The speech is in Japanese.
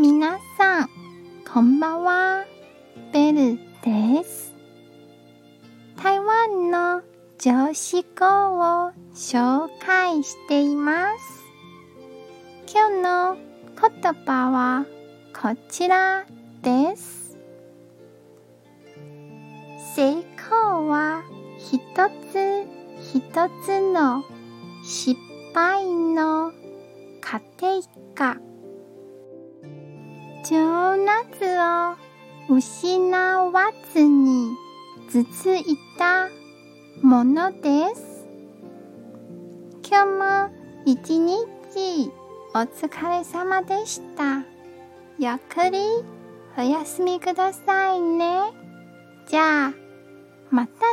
皆さん、こんばんは。ベルです。台湾の常識語を紹介しています。今日の言葉はこちらです。成功は一つ一つの失敗の過程か。情熱を失わずに続いたものです。今日も一日お疲れ様でした。ゆっくりお休みくださいね。じゃあ、また